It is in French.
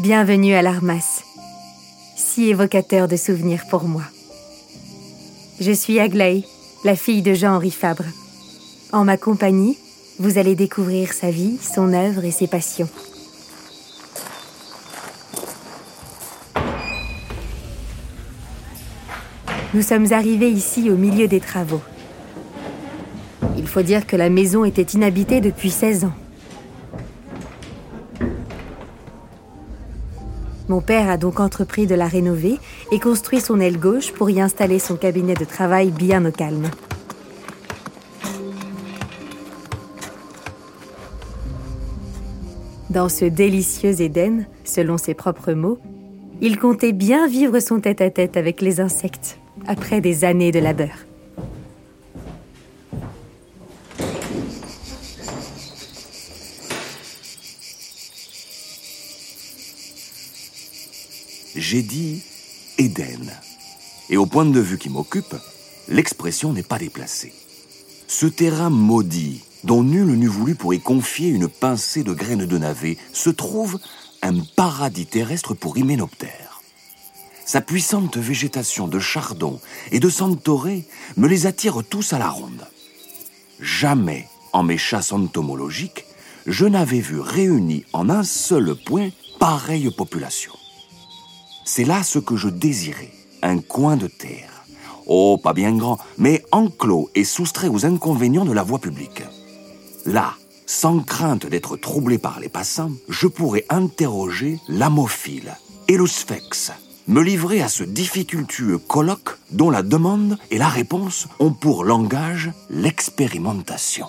Bienvenue à l'Armas, si évocateur de souvenirs pour moi. Je suis Aglaé, la fille de Jean-Henri Fabre. En ma compagnie, vous allez découvrir sa vie, son œuvre et ses passions. Nous sommes arrivés ici au milieu des travaux. Il faut dire que la maison était inhabitée depuis 16 ans. Mon père a donc entrepris de la rénover et construit son aile gauche pour y installer son cabinet de travail bien au calme. Dans ce délicieux Éden, selon ses propres mots, il comptait bien vivre son tête-à-tête avec les insectes, après des années de labeur. J'ai dit Éden. Et au point de vue qui m'occupe, l'expression n'est pas déplacée. Ce terrain maudit, dont nul n'eût voulu pour y confier une pincée de graines de navet, se trouve un paradis terrestre pour hyménoptères. Sa puissante végétation de chardon et de centaurée me les attire tous à la ronde. Jamais, en mes chasses entomologiques, je n'avais vu réunies en un seul point pareille population. C'est là ce que je désirais, un coin de terre. Oh, pas bien grand, mais enclos et soustrait aux inconvénients de la voie publique. Là, sans crainte d'être troublé par les passants, je pourrais interroger l'amophile et le sphex, me livrer à ce difficultueux colloque dont la demande et la réponse ont pour langage l'expérimentation.